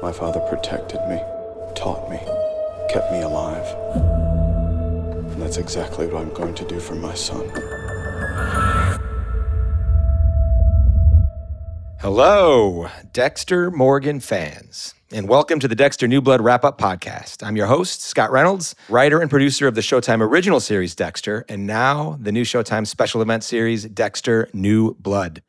My father protected me, taught me, kept me alive. And that's exactly what I'm going to do for my son. Hello, Dexter Morgan fans, and welcome to the Dexter New Blood Wrap Up Podcast. I'm your host, Scott Reynolds, writer and producer of the Showtime original series Dexter, and now the new Showtime special event series Dexter New Blood.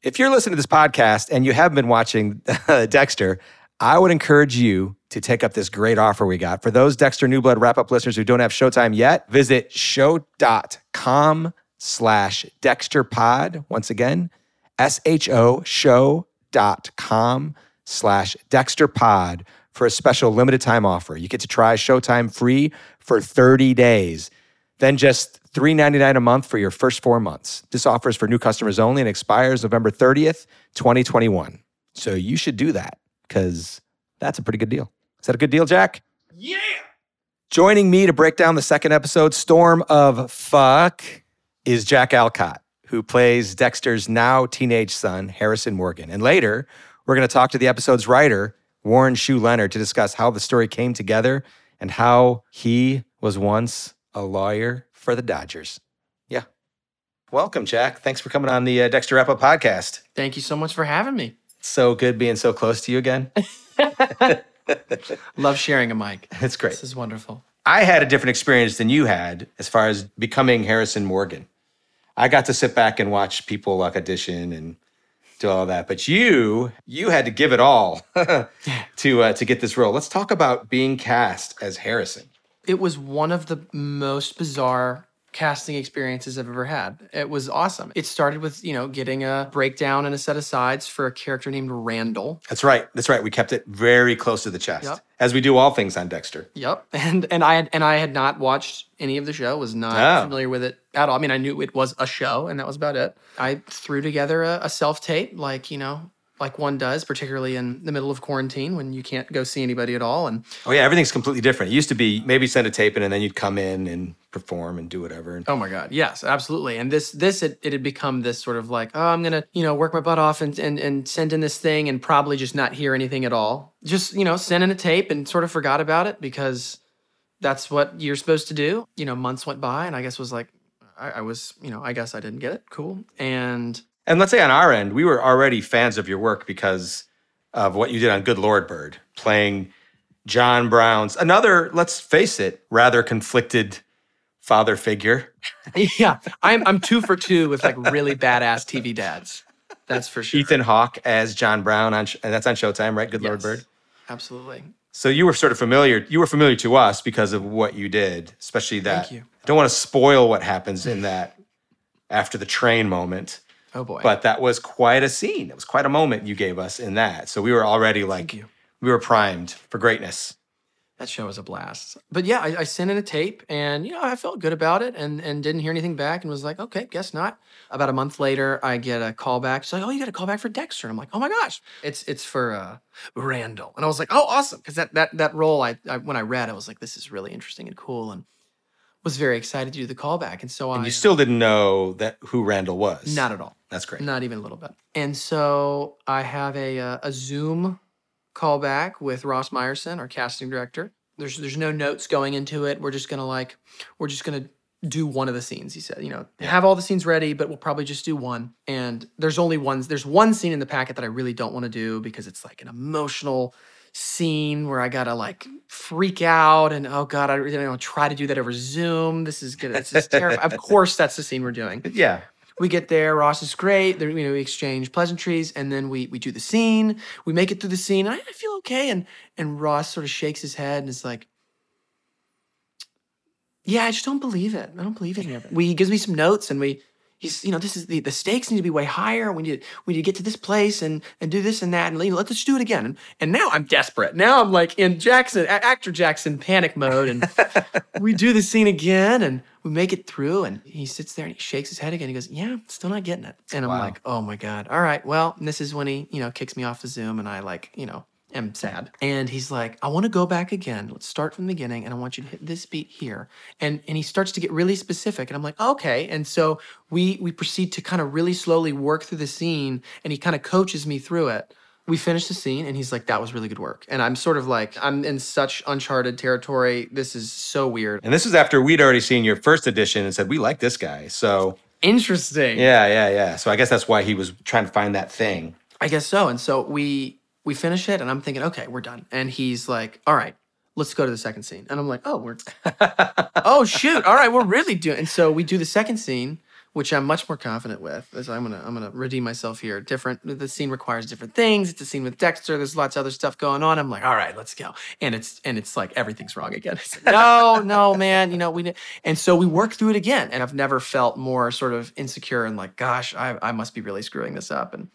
If you're listening to this podcast and you haven't been watching Dexter, I would encourage you to take up this great offer we got. For those Dexter New Blood Wrap Up listeners who don't have Showtime yet, visit sho.com slash Dexter Pod. Once again, S-H-O sho.com slash Dexter Pod for a special limited time offer. You get to try Showtime free for 30 days. Then just $3.99 a month for your first four months. This offer is for new customers only and expires November 30th, 2021. So you should do that because that's a pretty good deal. Is that a good deal, Jack? Yeah. Joining me to break down the second episode, Storm of Fuck, is Jack Alcott, who plays Dexter's now teenage son, Harrison Morgan. And later, we're going to talk to the episode's writer, Warren Hsu Leonard, to discuss how the story came together and how he was once a lawyer for the Dodgers. Yeah. Welcome, Jack. Thanks for coming on the uh, Dexter Wrap Up podcast. Thank you so much for having me. So good being so close to you again. Love sharing a mic. It's great. This is wonderful. I had a different experience than you had as far as becoming Harrison Morgan. I got to sit back and watch people like audition and do all that, but you you had to give it all to uh, to get this role. Let's talk about being cast as Harrison. It was one of the most bizarre casting experiences I've ever had. It was awesome. It started with, you know, getting a breakdown and a set of sides for a character named Randall. That's right. That's right. We kept it very close to the chest, Yep. as we do all things on Dexter. Yep. And and I had and I had not watched any of the show, was not Oh. familiar with it at all. I mean, I knew it was a show and that was about it. I threw together a, a self-tape like, you know, like one does, particularly in the middle of quarantine when you can't go see anybody at all. And Oh yeah, everything's completely different. It used to be maybe send a tape in and then you'd come in and perform and do whatever. And Oh my God. Yes, absolutely. And this this it, it had become this sort of like, oh, I'm gonna, you know, work my butt off and, and and send in this thing and probably just not hear anything at all. Just, you know, send in a tape and sort of forgot about it because that's what you're supposed to do. You know, months went by and I guess was like I, I was, you know, I guess I didn't get it. Cool. And And let's say on our end, we were already fans of your work because of what you did on Good Lord Bird, playing John Brown's another, let's face it, rather conflicted father figure. yeah, I'm I'm two for two with like really badass TV dads. That's for sure. Ethan Hawke as John Brown on, and that's on Showtime, right? Good Lord Bird. Absolutely. So you were sort of familiar. You were familiar to us because of what you did, especially that. Thank you. I don't want to spoil what happens in that after the train moment, Oh boy. but that was quite a scene. It was quite a moment you gave us in that. So we were already like, we were primed for greatness. That show was a blast. But yeah, I, I sent in a tape and, you know, I felt good about it and, and didn't hear anything back and was like, okay, guess not. About a month later, I get a call back. She's like, oh, you got a call back for Dexter. And I'm like, oh my gosh, it's it's for uh, Randall. And I was like, oh, awesome. Because that, that, that role, I, I when I read, I was like, this is really interesting and cool and was very excited to do the callback. And so I. And you still didn't know that who Randall was. Not at all. That's great. Not even a little bit. And so I have a uh, a Zoom call back with Ross Meyerson, our casting director. There's there's no notes going into it. We're just gonna like we're just gonna do one of the scenes. He said, you know, have all the scenes ready, but we'll probably just do one. And there's only one. There's one scene in the packet that I really don't want to do because it's like an emotional scene where I gotta like freak out and oh god, I you know try to do that over Zoom. This is good. This is terrible. Of course, that's the scene we're doing yeah. We get there ross is great there, you know we exchange pleasantries and then we we do the scene. We make it through the scene I, I feel okay and and ross sort of shakes his head and is like yeah i just don't believe it. I don't believe any of it. We, he gives me some notes and we he's you know this is the, the stakes need to be way higher. We need we need to get to this place and and do this and that and you know, let's just do it again. And, and now i'm desperate. Now i'm like in jackson actor jackson panic mode and we do the scene again and we make it through and he sits there and he shakes his head again. He goes yeah still not getting it. And i'm Wow. like oh my god. All right. Well this is when he you know kicks me off the zoom and i like you know am sad. And he's like i want to go back again. Let's start from the beginning and i want you to hit this beat here. And and he starts to get really specific and i'm like okay. And so we we proceed to kind of really slowly work through the scene and he kind of coaches me through it we finished the scene and he's like, that was really good work. And I'm sort of like, I'm in such uncharted territory. This is so weird. And this is after we'd already seen your first edition and said, we like this guy. So, Interesting. yeah, yeah, yeah. So I guess that's why he was trying to find that thing. I guess so. And so we we finish it and I'm thinking, okay, we're done. And he's like, all right, let's go to the second scene. And I'm like, oh, we're oh shoot. All right, we're really doing and so we do the second scene, which I'm much more confident with. As I'm gonna I'm gonna redeem myself here. Different the scene requires different things. It's a scene with Dexter. There's lots of other stuff going on. I'm like, all right, let's go. And it's and it's like everything's wrong again. Like, no, no, man, you know, we and so we work through it again. And I've never felt more sort of insecure and like, gosh, I, I must be really screwing this up. And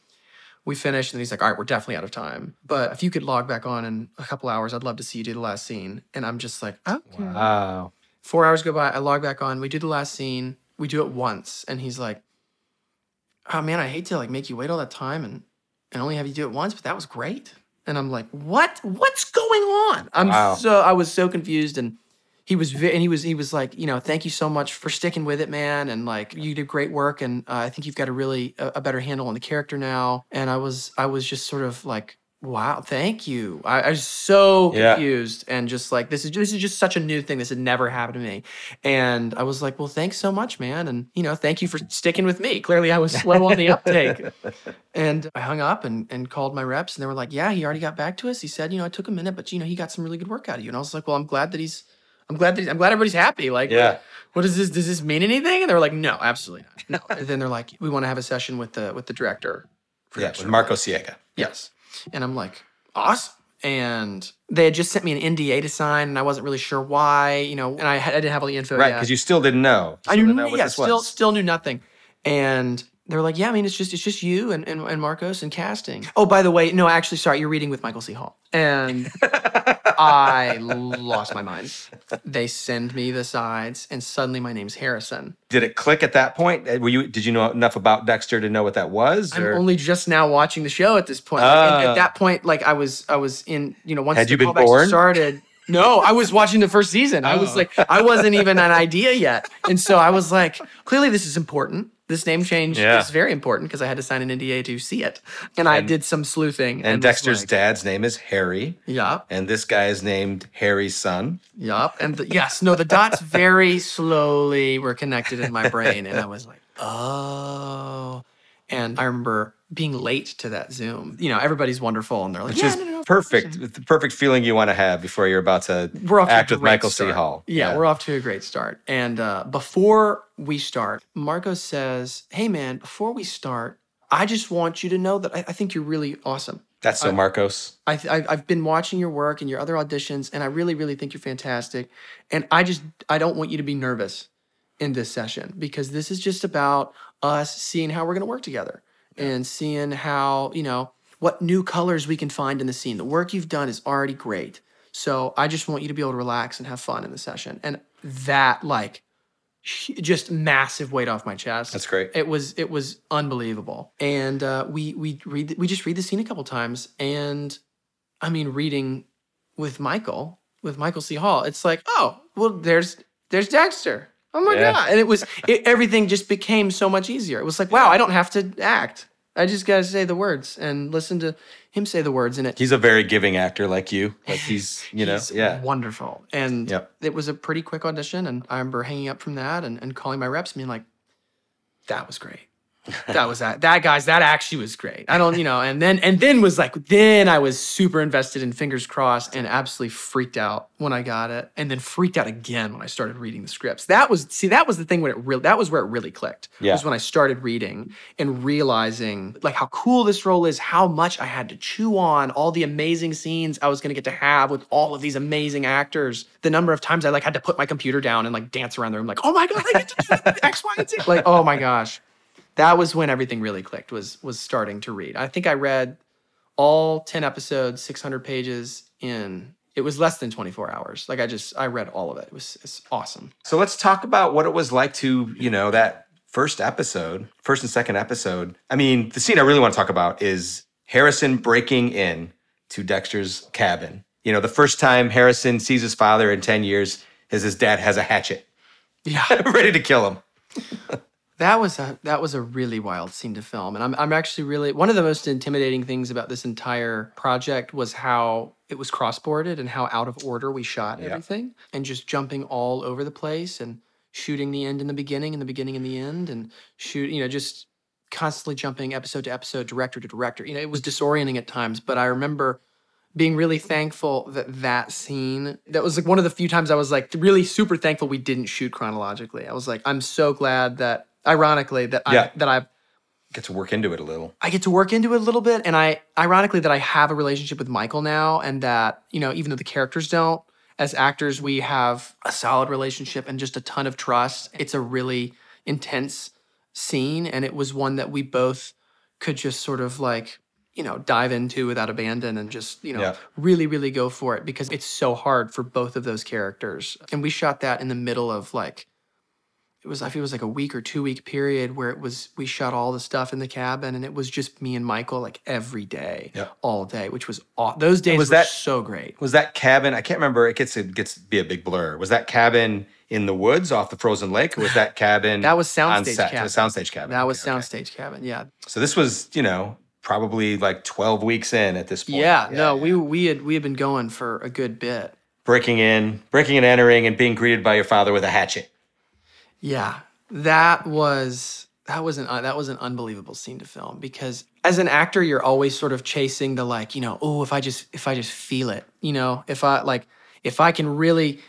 we finished and he's like all right we're definitely out of time but if you could log back on in a couple hours i'd love to see you do the last scene and i'm just like okay Wow. four hours go by i log back on we do the last scene we do it once and he's like oh man i hate to like make you wait all that time and and only have you do it once but that was great. And i'm like what? What's going on? I'm Wow. so i was so confused and he was and he was he was like you know thank you so much for sticking with it man and like you did great work and uh, i think you've got a really a, a better handle on the character now. And i was i was just sort of like wow thank you i, I was so Yeah. confused and just like this is this is just such a new thing this had never happened to me and i was like well thanks so much man and you know thank you for sticking with me clearly i was slow on the uptake and I hung up and, and called my reps, and they were like, "Yeah, he already got back to us. He said, you know, it took a minute, but you know, he got some really good work out of you." And I was like, "Well, I'm glad that he's, I'm glad that I'm glad everybody's happy. Like, Yeah. what does this? Does this mean anything?" And they were like, "No, absolutely not. No." and then they're like, "We want to have a session with the with the director." for Yeah, with Marcos Siega. Yes. And I'm like, awesome. And they had just sent me an NDA to sign, and I wasn't really sure why, you know, and I, had, I didn't have all the info Right, because you still didn't know. You I knew, didn't know yeah, still, was. still knew nothing. And they were like, yeah, I mean, it's just, it's just you and, and, and Marcos and casting. Oh, by the way, no, actually, sorry, you're reading with Michael C. Hall. And I lost my mind. They send me the sides, and suddenly my name's Harrison. Did it click at that point? Uh, Were you? Did you know enough about Dexter to know what that was? I'm only just now watching the show at this point. Like, and at that point, like I was, I was in, you know, once Had the you been born? started. No, I was watching the first season. I was Oh. like, I wasn't even an idea yet, and so I was like, clearly this is important. This name change Yeah. is very important because I had to sign an NDA to see it, and, I did some sleuthing. and was Dexter's like, dad's name is Harry, Yup, and this guy is named Harry's son. yup, and the, yes, no, the dots very slowly were connected in my brain, and I was like, oh. And I remember being late to that Zoom. You know, everybody's wonderful, and they're like, Which yeah, is no, no, no, perfect. The perfect feeling you want to have before you're about to we're off act to with great Michael C. Hall. Yeah, we're off to a great start. And uh, before we start, Marco says, "Hey, man, before we start, I just want you to know that I, I think you're really awesome. That's so Marcos. I, I I've been watching your work and your other auditions, and I really, really think you're fantastic. And I just I don't want you to be nervous in this session because this is just about us seeing how we're going to work together and seeing how you know what new colors we can find in the scene. The work you've done is already great. So I just want you to be able to relax and have fun in the session. And that like just massive weight off my chest. That's great. It was it was unbelievable. And uh, we we read we just read the scene a couple times and I mean reading with Michael with Michael C. Hall. It's like oh well there's there's Dexter. Oh my Yeah. god! And it was it, everything just became so much easier. It was like wow I don't have to act. I just gotta say the words and listen to him say the words and it. He's a very giving actor like you. Like he's, you know, He's yeah. wonderful. And Yep. it was a pretty quick audition. And I remember hanging up from that and, and calling my reps and being like, that was great. That was that. That guys, that actually was great. I don't, you know, and then and then was like, then I was super invested in fingers crossed and absolutely freaked out when I got it. And then freaked out again when I started reading the scripts. That was see, that was the thing when it really that was where it really clicked. Yeah. Was when I started reading and realizing like how cool this role is, how much I had to chew on, all the amazing scenes I was gonna get to have with all of these amazing actors. The number of times I like had to put my computer down and like dance around the room, like, oh my god, I get to do X, Y, and Z. Like, oh my gosh. That was when everything really clicked, was was starting to read. I think I read all 10 episodes, 600 pages in it was less than 24 hours. Like I just I read all of it. It was it's awesome. So let's talk about what it was like to, you know, that first episode, first and second episode. I mean, the scene I really want to talk about is Harrison breaking in to Dexter's cabin. You know, the first time Harrison sees his father in 10 years is his dad has a hatchet Yeah. ready to kill him. That was a that was a really wild scene to film, and I'm I'm actually really one of the most intimidating things about this entire project was how it was cross-boarded and how out of order we shot Yeah. everything, and just jumping all over the place and shooting the end in the beginning and the beginning and the end, and shoot you know just constantly jumping episode to episode, director to director. You know, it was disorienting at times, but I remember being really thankful that that scene that was like one of the few times I was like really super thankful we didn't shoot chronologically. I was like I'm so glad that ironically that Yeah. I that I Get to work into it a little. I get to work into it a little bit and I ironically that I have a relationship with Michael now and that you know even though the characters don't as actors we have a solid relationship and just a ton of trust. It's a really intense scene and it was one that we both could just sort of like you know dive into without abandon and just you know Yeah. really really go for it because it's so hard for both of those characters and we shot that in the middle of like it was I feel it was like a week or two week period where it was we shot all the stuff in the cabin and it was just me and Michael like every day Yeah. all day which was aw- those days was were that- so great Was that cabin? I can't remember. It gets it gets to be a big blur. Was that cabin in the woods off the frozen lake, was that cabin? That was soundstage set? cabin. Soundstage cabin. that was Okay, okay. soundstage cabin yeah So this was, you know, probably like twelve weeks in at this point. yeah, no we we had we had been going for a good bit breaking in, breaking and entering, and being greeted by your father with a hatchet. Yeah, that was that was an uh, that was an unbelievable scene to film because as an actor you're always sort of chasing the like you know oh if I just if I just feel it you know if I like if I can really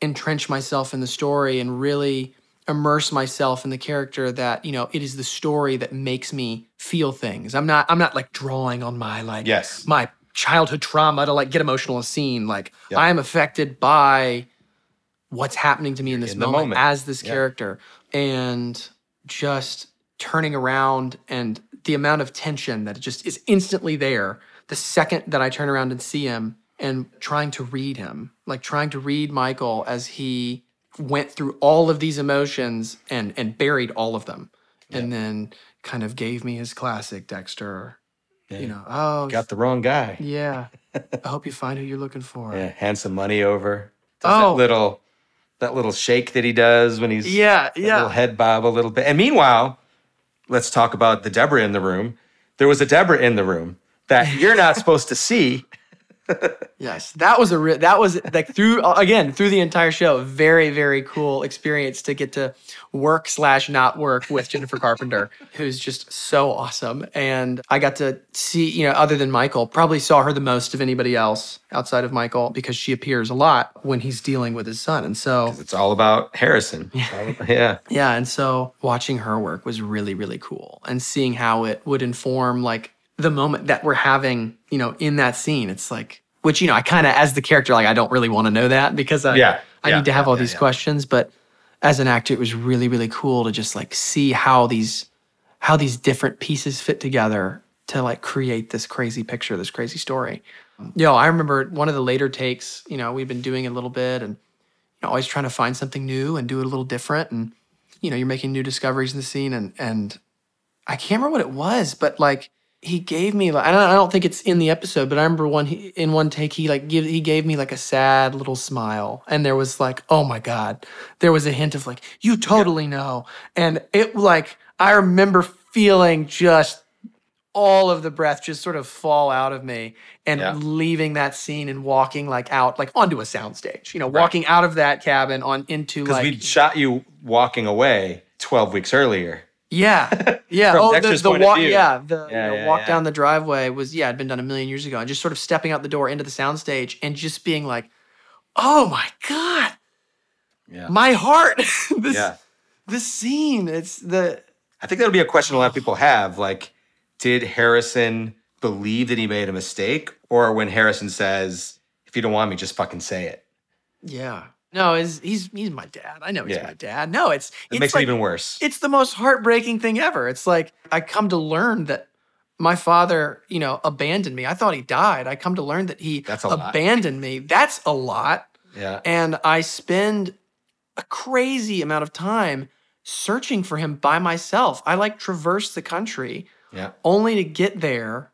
entrench myself in the story and really immerse myself in the character that you know it is the story that makes me feel things i'm not i'm not like drawing on my like Yes. my childhood trauma to like get emotional in a scene like Yeah. i am affected by what's happening to me in this in moment, moment. as this Yeah. character and just turning around and the amount of tension that just is instantly there the second that I turn around and see him and trying to read him, like trying to read Michael as he went through all of these emotions and and buried all of them and then kind of gave me his classic Dexter, you know, oh Got the wrong guy. yeah. I hope you find who you're looking for. Yeah, hand some money over. Does Oh. that little that little shake that he does when he's Yeah, yeah. little head bob a little bit. And meanwhile, let's talk about the Deborah in the room. There was a Deborah in the room that you're not supposed to see. Yes, that was a re- that was like through again through the entire show. Very very cool experience to get to work slash not work with Jennifer Carpenter, who's just so awesome. And I got to see you know other than Michael, probably saw her the most of anybody else outside of Michael because she appears a lot when he's dealing with his son. And so It's all about Harrison. Yeah. yeah, and so watching her work was really, really cool. And seeing how it would inform like the moment that we're having, you know, in that scene. It's like which, you know, I kind of as the character, like I don't really want to know that because I Yeah, I yeah, need to have yeah, all these questions. But as an actor, it was really, really cool to just like see how these how these different pieces fit together to like create this crazy picture, this crazy story. Yo, I remember one of the later takes, you know, we've been doing a little bit and you know, always trying to find something new and do it a little different. And, you know, you're making new discoveries in the scene. And, and I can't remember what it was, but like he gave me, like, I don't, I don't think it's in the episode, but I remember one, he, in one take, he like give, he gave me like a sad little smile. And there was like, oh my God, there was a hint of like, you totally know. And it like, I remember feeling just all of the breath just sort of fall out of me and Yeah. leaving that scene and walking like out like onto a soundstage you know walking out of that cabin on into Because like we shot you walking away 12 weeks earlier. Yeah yeah oh the, Dexter's the walk yeah the Yeah, yeah, walk yeah. down the driveway was yeah had been done a million years ago and just sort of stepping out the door into the soundstage and just being like oh my god Yeah. my heart this Yeah. this scene it's the I think that'll be a question a lot of people have. Like, did Harrison believe that he made a mistake? Or when Harrison says, if you don't want me, just fucking say it. yeah no is he's he's my dad i know he's Yeah. my dad no it's It it's makes like, it even worse. it's the most heartbreaking thing ever. It's like I come to learn that my father, you know, abandoned me. I thought he died. I come to learn that he That's a lot. abandoned me. That's a lot. yeah. And I spend a crazy amount of time searching for him by myself. I like traverse the country Yeah. only to get there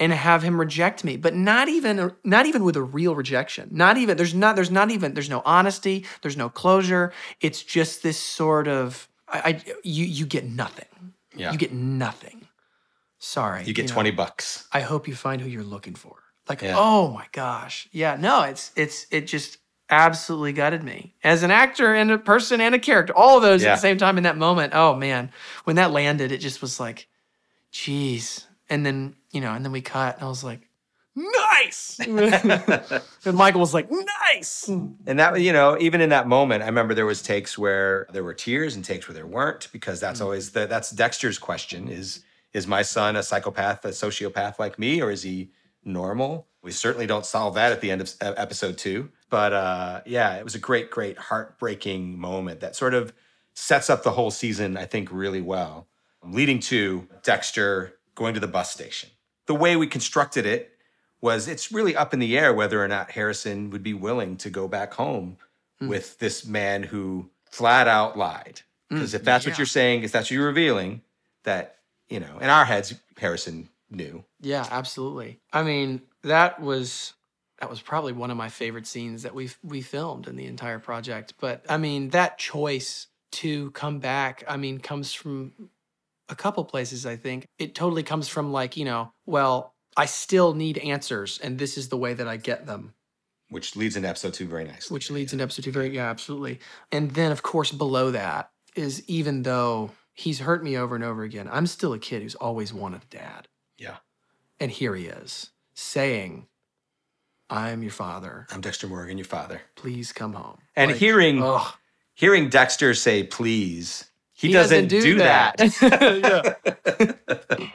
and have him reject me but not even not even with a real rejection not even there's not there's not even there's no honesty there's no closure it's just this sort of I, I you you get nothing. Yeah. You get nothing. Sorry. You get know. 20 bucks. I hope you find who you're looking for. Like, Yeah. oh my gosh. Yeah, no, it's it's it just absolutely gutted me. As an actor and a person and a character, all of those Yeah. at the same time in that moment. Oh man. When that landed, it just was like, jeez And then, you know, and then we cut and I was like, nice. and Michael was like, nice. And that, you know, even in that moment, I remember there was takes where there were tears and takes where there weren't, because that's always the that's Dexter's question: is is my son a psychopath, a sociopath like me, or is he normal? We certainly don't solve that at the end of episode two. But uh, yeah, it was a great, great heartbreaking moment that sort of sets up the whole season, I think, really well, leading to Dexter going to the bus station. The way we constructed it was it's really up in the air whether or not Harrison would be willing to go back home hmm. with this man who flat out lied. Hmm, because if that's what you're saying, if that's what you're revealing, that, you know, in our heads, Harrison knew. Yeah, absolutely. I mean, that was that was probably one of my favorite scenes that we we filmed in the entire project. But I mean, that choice to come back, I mean, comes from a couple places, I think. It totally comes from like, you know, well, I still need answers and this is the way that I get them, Which leads into episode two very nicely. which leads into episode 2 very yeah, absolutely. And then of course below that is even though he's hurt me over and over again, I'm still a kid who's always wanted a dad. Yeah. And here he is saying, I'm your father. I'm Dexter Morgan, your father. Please come home. And Like, hearing ugh, hearing Dexter say please, he, he doesn't, do, that. yeah.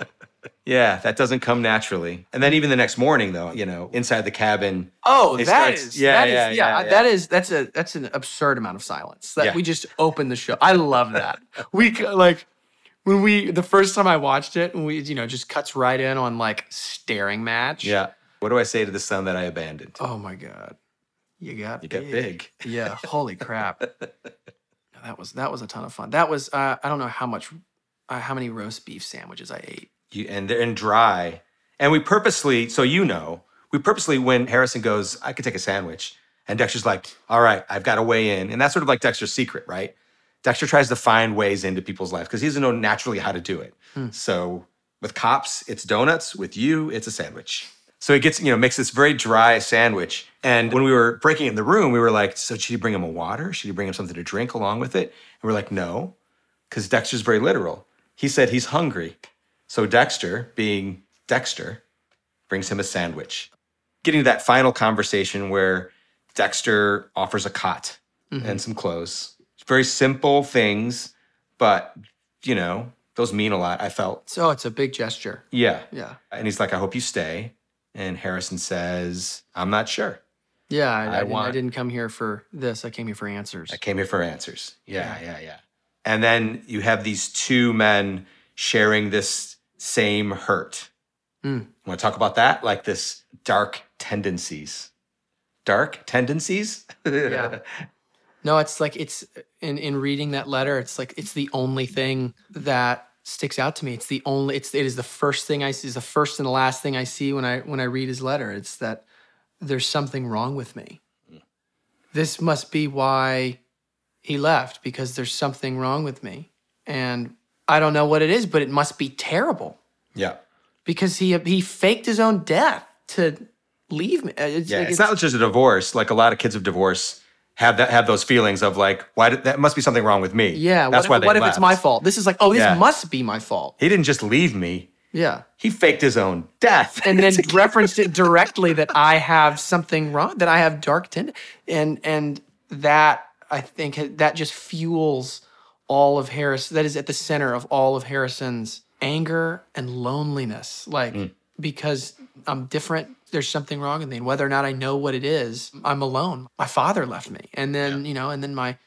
yeah, that doesn't come naturally. And then even the next morning though, you know, inside the cabin, Oh, that starts- is yeah, that is- yeah, yeah, yeah. That is that's a that's an absurd amount of silence. That Yeah. we just open the show. I love that. we like when we the first time I watched it, we you know just cuts right in on like staring match. yeah. What do I say to the son that I abandoned? Oh my god, you got You get big. Yeah, holy crap. That was that was a ton of fun. That was uh, I don't know how much uh, how many roast beef sandwiches I ate. you, and and dry. And we purposely, so you know, we purposely when Harrison goes, I could take a sandwich, and Dexter's like, all right, I've got to weigh in, and that's sort of like Dexter's secret, right? Dexter tries to find ways into people's lives because he doesn't know naturally how to do it. So with cops, it's donuts. With you, it's a sandwich. So he gets, you know, makes this very dry sandwich. And when we were breaking in the room, we were like, so should he bring him a water? Should he bring him something to drink along with it? And we're like, no, because Dexter's very literal. He said he's hungry. So Dexter, being Dexter, brings him a sandwich. Getting to that final conversation where Dexter offers a cot mm-hmm. and some clothes. Very simple things, but you know, those mean a lot, I felt. So it's a big gesture. Yeah. Yeah. And he's like, I hope you stay. And Harrison says, I'm not sure. Yeah, I, I, I didn't, I didn't come here for this. I came here for answers. I came here for answers. Yeah, yeah, yeah. And then you have these two men sharing this same hurt. Mm. Want to talk about that? Like this dark tendencies. Dark tendencies? Yeah. No, it's like it's in in reading that letter. It's like it's the only thing that sticks out to me. It's the only. It's it is the first thing I see. Is the first and the last thing I see when I when I read his letter. It's that there's something wrong with me. This must be why he left because there's something wrong with me, and I don't know what it is, but it must be terrible yeah. because he he faked his own death to leave me. Uh, It's, Yeah. like It's, not just a divorce. Like a lot of kids of divorce have that have those feelings of like, why did, that must be something wrong with me. Yeah, That's what, why if, they what if it's my fault? This is like, oh, this Yeah. must be my fault. He didn't just leave me. Yeah. He faked his own death. And then referenced it directly that I have something wrong, that I have dark tend and and that I think that just fuels all of Harris. That is at the center of all of Harrison's anger and loneliness. Like mm. because I'm different, there's something wrong with me, and whether or not I know what it is, I'm alone. My father left me, and then you know, and then my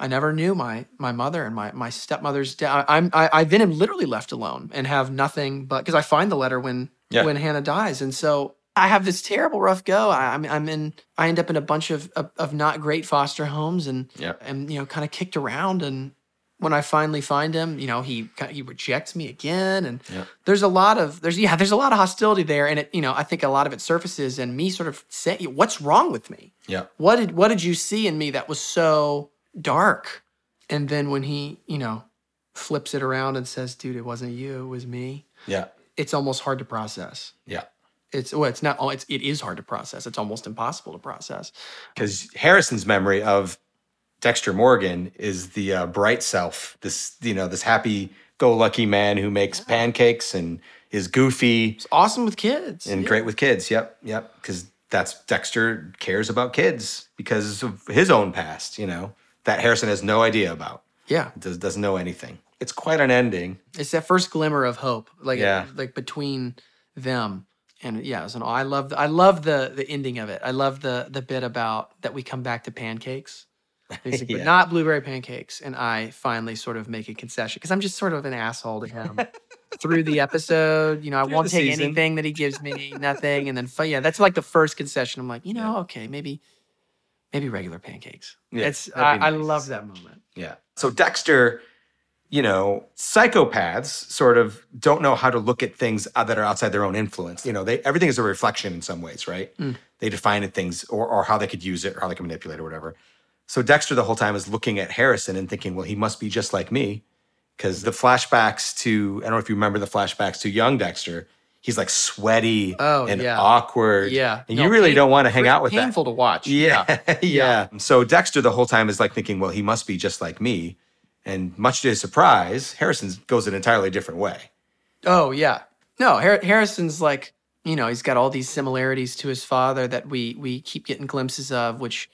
I never knew my my mother and my my stepmother's death. I'm I, I then am literally left alone and have nothing but because I find the letter when Yeah. when Hannah dies, and so I have this terrible rough go. I, I'm I'm in I end up in a bunch of of, of not great foster homes and Yeah. and you know kind of kicked around and when I finally find him, you know he he rejects me again and Yeah. there's a lot of there's yeah there's a lot of hostility there and it you know I think a lot of it surfaces and me sort of saying what's wrong with me yeah. what did what did you see in me that was so dark And then when he, you know, flips it around and says, "Dude, it wasn't you, it was me." Yeah. It's almost hard to process. Yeah. It's well, it's not. oh, It's it is hard to process. It's almost impossible to process. because Harrison's memory of Dexter Morgan is the uh, bright self, this you know this happy-go-lucky man who makes pancakes and is goofy It's awesome with kids. and Yeah. great with kids. Yep, yep. Because that's Dexter cares about kids because of his own past. You know that Harrison has no idea about. Yeah, Does doesn't know anything. It's quite an ending. it's that first glimmer of hope, like Yeah. like between them. And yeah, it was an, I love the, I love the the ending of it. I love the the bit about that we come back to pancakes. Yeah. but not blueberry pancakes. And I finally sort of make a concession because I'm just sort of an asshole to him through the episode. You know, I Through won't take season. anything that he gives me, nothing. And then, yeah, that's like the first concession. I'm like, you know, okay, maybe, maybe regular pancakes. Yeah, it's, I, be I love that moment. Yeah. So Dexter, you know, psychopaths sort of don't know how to look at things uh, that are outside their own influence. You know, they everything is a reflection in some ways, right? They define it things or, or how they could use it or how they can manipulate it or whatever. So Dexter the whole time is looking at Harrison and thinking, well, he must be just like me. Because the flashbacks to, I don't know if you remember the flashbacks to young Dexter, he's like sweaty Oh, and yeah. awkward. Yeah. And No, you really pain- don't want to hang out with that. Painful to watch. Yeah, yeah. So Dexter the whole time is like thinking, well, he must be just like me. And much to his surprise, Harrison goes an entirely different way. Oh yeah. No, Har- Harrison's like, you know, he's got all these similarities to his father that we we keep getting glimpses of, which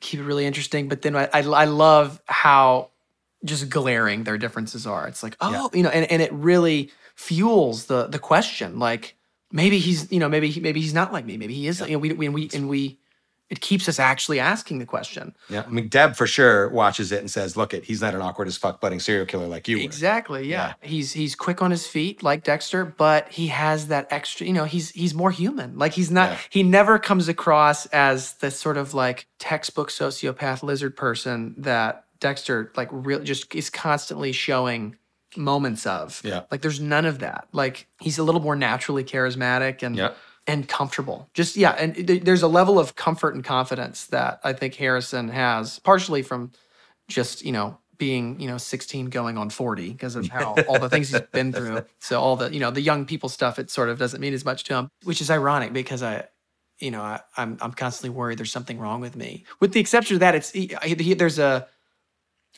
keep it really interesting. But then I I, I love how just glaring their differences are. It's like, oh, you know, and, and it really fuels the the question. Like maybe he's, you know, maybe he, maybe he's not like me. Maybe he is. You know, we, we and we and we it keeps us actually asking the question. Yeah. I mean, Deb for sure watches it and says, look, it, he's not an awkward as fuck budding serial killer like you were. Exactly. Yeah. He's he's quick on his feet like Dexter, but he has that extra, you know, he's he's more human. Like he's not Yeah. he never comes across as the sort of like textbook sociopath lizard person that Dexter like really just is constantly showing moments of. Yeah. Like there's none of that. Like he's a little more naturally charismatic and Yeah. And comfortable. Just yeah, and th- there's a level of comfort and confidence that I think Harrison has, partially from just you know being you know 16 going on 40 because of how all the things he's been through. So all the you know the young people stuff it sort of doesn't mean as much to him, which is ironic because I. You know, I, I'm I'm constantly worried there's something wrong with me. With the exception of that, it's he, he, there's a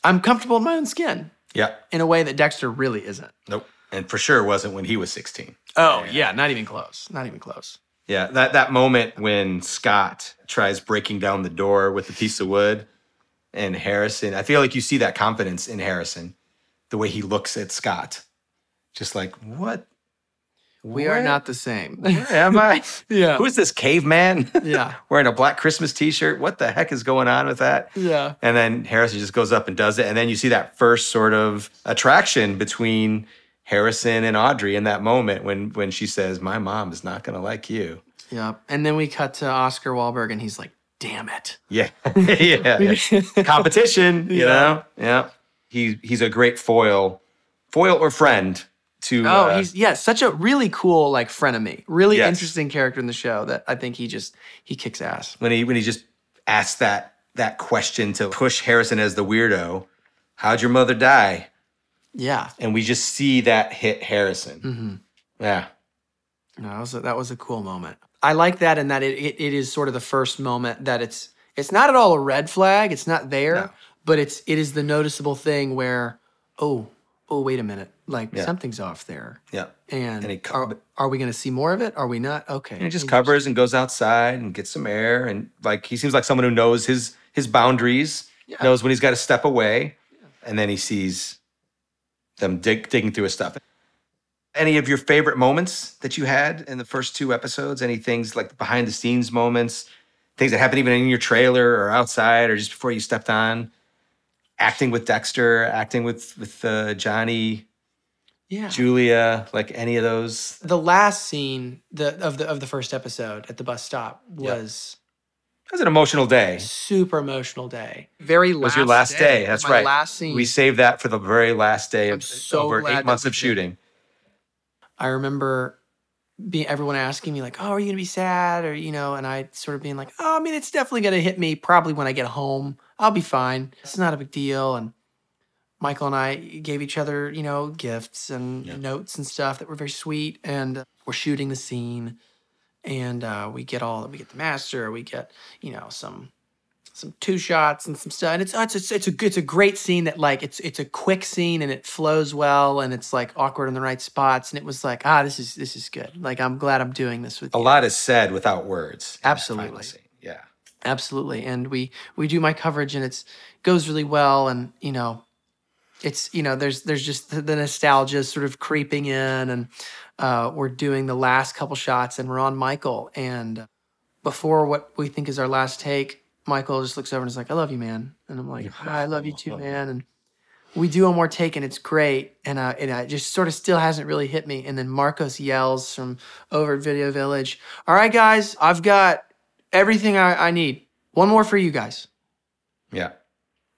I'm comfortable in my own skin Yeah. in a way that Dexter really isn't. Nope. And for sure wasn't when he was 16. Oh yeah, not even close. Not even close. Yeah. That, that moment when Scott tries breaking down the door with a piece of wood and Harrison, I feel like you see that confidence in Harrison, the way he looks at Scott. Just like, what? We are not the same. Am I? yeah. Who's this caveman? Yeah. Wearing a black Christmas t-shirt. What the heck is going on with that? Yeah. And then Harrison just goes up and does it. And then you see that first sort of attraction between Harrison and Audrey in that moment when when she says, My mom is not gonna like you. Yeah. And then we cut to Oscar Wahlberg and he's like, damn it. Yeah. yeah. yeah. Competition, you Yeah. know? Yeah. He he's a great foil, foil or friend to Oh, uh, he's yeah, such a really cool like frenemy. Really Yes. interesting character in the show that I think he just he kicks ass. when he when he just asks that that question to push Harrison as the weirdo. How'd your mother die? Yeah. And we just see that hit Harrison. Mm-hmm. Yeah. No, that was a, that was a cool moment. I like that in that it, it, it is sort of the first moment that it's it's not at all a red flag. It's not there, No. but it's it is the noticeable thing where oh oh wait a minute like Yeah. something's off there. Yeah. And, And co- are, are we going to see more of it? Are we not? Okay. And he just covers and goes outside and gets some air and like he seems like someone who knows his his boundaries, Yeah. knows when he's got to step away, and then he sees them dig, digging through his stuff. Any of your favorite moments that you had in the first two episodes? Any things like behind the scenes moments, things that happened even in your trailer or outside or just before you stepped on? Acting with Dexter, acting with with uh, Johnny, Yeah. Julia, like any of those? the last scene the of the of the first episode at the bus stop was It was an emotional day. super emotional day. Very last was your last day. That's My right. Last scene. We saved that for the very last day I'm of so over eight months of shooting. I remember be everyone asking me like, "Oh, are you gonna be sad?" or you know, and I sort of being like, "Oh, I mean, it's definitely gonna hit me probably when I get home. I'll be fine. It's not a big deal." And Michael and I gave each other, you know, gifts and Yeah. notes and stuff that were very sweet. And we're shooting the scene, and uh, we get all we get the master, we get you know some some two shots and some stuff. And it's it's it's, it's a it's a great scene that like it's it's a quick scene and it flows well and it's like awkward in the right spots. And it was like ah, this is this is good. Like I'm glad I'm doing this with A you. lot is said without words. in that final Absolutely. Yeah. Absolutely. And we we do my coverage and it's goes really well and you know it's you know there's there's just the, the nostalgia sort of creeping in and uh, we're doing the last couple shots and we're on Michael. And before what we think is our last take Michael just looks over and is like I love you man. And I'm like "Hi, I love you too man. And we do one more take and it's great. And uh, and it just sort of still hasn't really hit me. And then Marcos yells from over at Video Village all right guys I've got everything I, I need. One more for you guys. Yeah.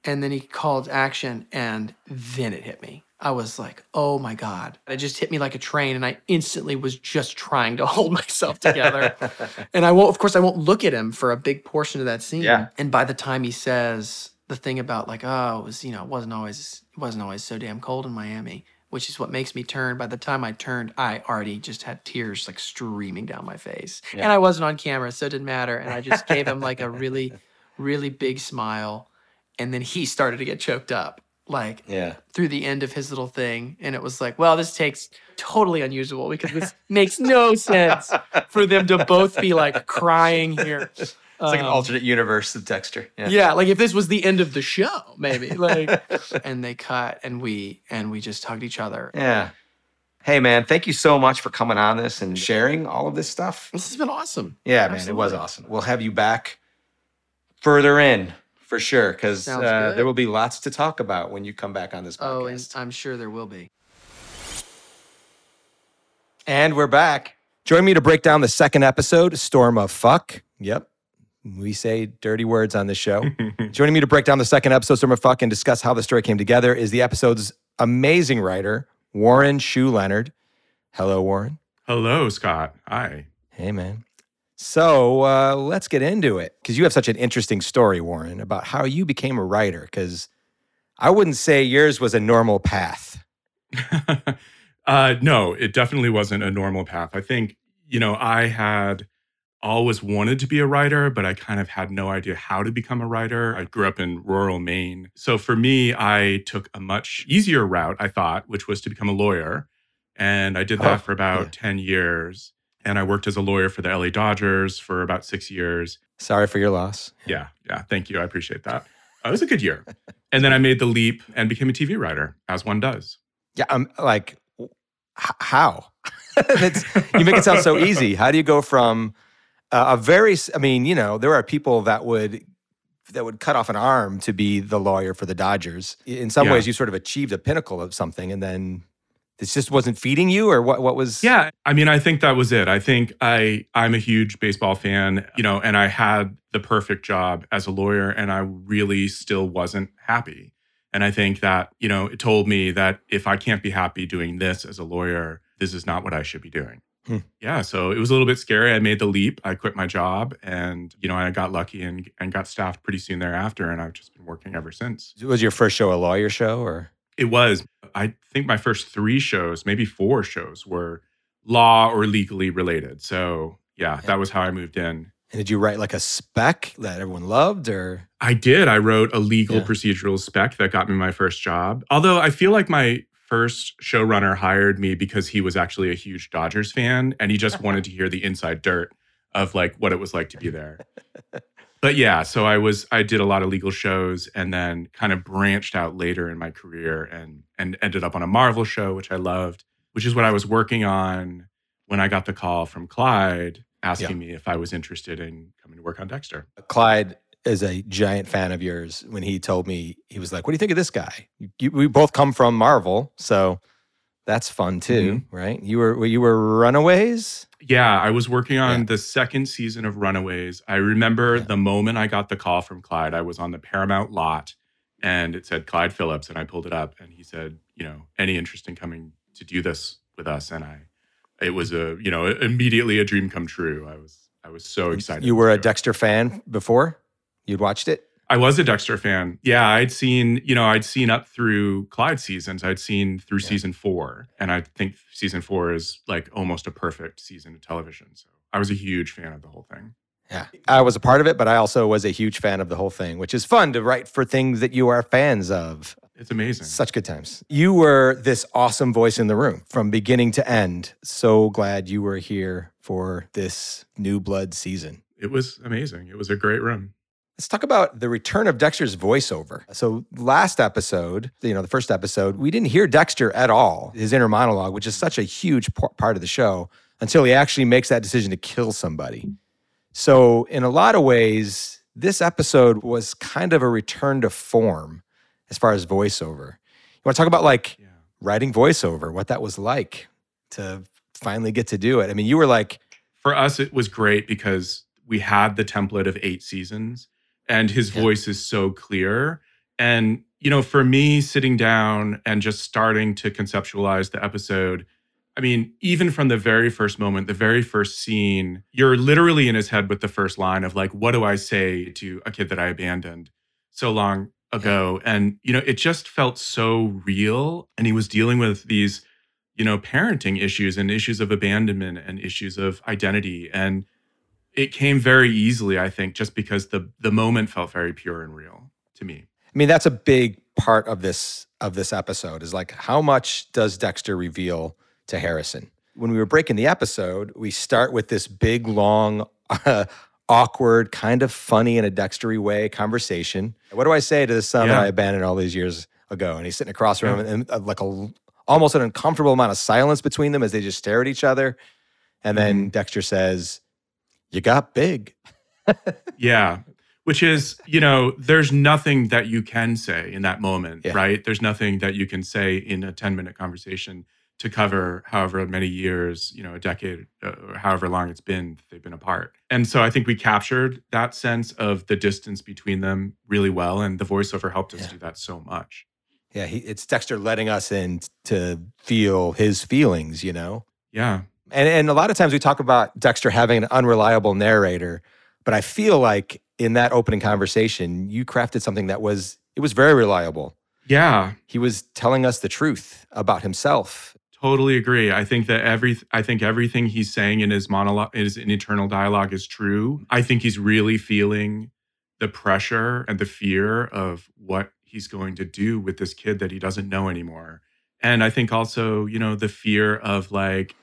and then he called action and then it hit me i was like oh my god. It just hit me like a train and i instantly was just trying to hold myself together. And i won't of course i won't look at him for a big portion of that scene. Yeah. and by the time he says the thing about like oh it was you know it wasn't always it wasn't always so damn cold in miami which is what makes me turn by the time i turned i already just had tears like streaming down my face. And i wasn't on camera so it didn't matter. And i just gave him like a really really big smile. And then he started to get choked up like Yeah. through the end of his little thing and it was like well this takes totally unusual because this makes no sense for them to both be like crying here It's like an Um, alternate universe of Dexter. Yeah. yeah like if this was the end of the show maybe like and they cut and we and we just hugged each other Yeah. Hey, man, thank you so much for coming on this and sharing all of this stuff. this has been awesome Yeah, man, it was awesome. We'll have you back further in for sure because uh, there will be lots to talk about when you come back on this podcast. oh and podcast. i'm sure there will be and we're back. Join me to break down the second episode, Storm of Fuck. Yep. We say dirty words on this show. Joining me to break down the second episode, Storm of Fuck, and discuss how the story came together is the episode's amazing writer, Warren Hsu Leonard. Hello, Warren. Hello, Scott. Hi. Hey, man. So uh, let's get into it because you have such an interesting story, Warren, about how you became a writer. Because I wouldn't say yours was a normal path. uh, no, it definitely wasn't a normal path. I think, you know, I had always wanted to be a writer, but I kind of had no idea how to become a writer. I grew up in rural Maine. So for me, I took a much easier route, I thought, which was to become a lawyer. And I did that Oh, for about yeah. 10 years. And I worked as a lawyer for the LA Dodgers for about six years. Sorry for your loss. Yeah, yeah. Thank you. I appreciate that. It was a good year. And then I made the leap and became a TV writer, as one does. Yeah, I'm like, h- how? You make it sound so easy. How do you go from uh, a very? I mean, you know, there are people that would that would cut off an arm to be the lawyer for the Dodgers. In some Yeah. ways, you sort of achieved a pinnacle of something, and then this just wasn't feeding you, or what? What was? Yeah, I mean, I think that was it. I think I I'm a huge baseball fan, you know, and I had the perfect job as a lawyer, and I really still wasn't happy. And I think that you know it told me that if I can't be happy doing this as a lawyer, this is not what I should be doing. Hmm. Yeah, so it was a little bit scary. I made the leap. I quit my job, and you know, I got lucky and and got staffed pretty soon thereafter, and I've just been working ever since. Was your first show a lawyer show, or? It was. I think my first three shows, maybe four shows, were law or legally related. So yeah, Yeah. that was how I moved in. And did you write like a spec that everyone loved, or? I did. I wrote a legal Yeah. procedural spec that got me my first job. Although I feel like my first showrunner hired me because he was actually a huge Dodgers fan and he just wanted to hear the inside dirt of like what it was like to be there. But yeah, so I was I did a lot of legal shows and then kind of branched out later in my career and and ended up on a Marvel show which I loved, which is what I was working on when I got the call from Clyde asking me if I was interested in coming to work on Dexter. Clyde is a giant fan of yours. When he told me, he was like, "What do you think of this guy?" You, you- we both come from Marvel, so that's fun too, mm-hmm. right? You were you were Runaways. Yeah, I was working on Yeah. the second season of Runaways. I remember Yeah. the moment I got the call from Clyde, I was on the Paramount lot and it said Clyde Phillips and I pulled it up and he said, you know, any interest in coming to do this with us and I it was a you know immediately a dream come true. I was I was so excited. You were a do it. Dexter fan before? You'd watched it? I was a Dexter fan. Yeah, I'd seen, you know, I'd seen up through Clyde seasons. I'd seen through Yeah. season four. And I think season four is like almost a perfect season of television. So I was a huge fan of the whole thing. Yeah. I was a part of it, but I also was a huge fan of the whole thing, which is fun to write for things that you are fans of. It's amazing. Such good times. You were this awesome voice in the room from beginning to end. So glad you were here for this new blood season. It was amazing. It was a great room. Let's talk about the return of Dexter's voiceover. So, last episode, you know, the first episode, we didn't hear Dexter at all, his inner monologue, which is such a huge part of the show, until he actually makes that decision to kill somebody. So, in a lot of ways, this episode was kind of a return to form as far as voiceover. You want to talk about like Yeah. writing voiceover, what that was like to finally get to do it? I mean, you were like, For us, it was great because we had the template of eight seasons and his Yeah. voice is so clear. And, you know, for me, sitting down and just starting to conceptualize the episode, I mean, even from the very first moment, the very first scene, you're literally in his head with the first line of like, what do I say to a kid that I abandoned so long ago? And, you know, it just felt so real. And he was dealing with these, you know, parenting issues and issues of abandonment and issues of identity. And it came very easily, I think, just because the the moment felt very pure and real to me. I mean, that's a big part of this of this episode is like how much does Dexter reveal to Harrison? When we were breaking the episode, we start with this big, long, uh, awkward, kind of funny in a Dextery way conversation. What do I say to the son that I abandoned all these years ago? And he's sitting across from him, and uh, like a almost an uncomfortable amount of silence between them as they just stare at each other. And then Dexter says, "You got big." Yeah. Which is, you know, there's nothing that you can say in that moment, Yeah. right? There's nothing that you can say in a 10 minute conversation to cover however many years, you know, a decade uh, or however long it's been they've been apart. And so I think we captured that sense of the distance between them really well. And the voiceover helped us Yeah. do that so much. Yeah, he, it's Dexter letting us in to feel his feelings, you know. Yeah. And and a lot of times we talk about Dexter having an unreliable narrator, but I feel like in that opening conversation, you crafted something that was it was very reliable. Yeah. He was telling us the truth about himself. Totally agree. I think that every I think everything he's saying in his monologue in his internal dialogue is true. I think he's really feeling the pressure and the fear of what he's going to do with this kid that he doesn't know anymore. And I think also, you know, the fear of like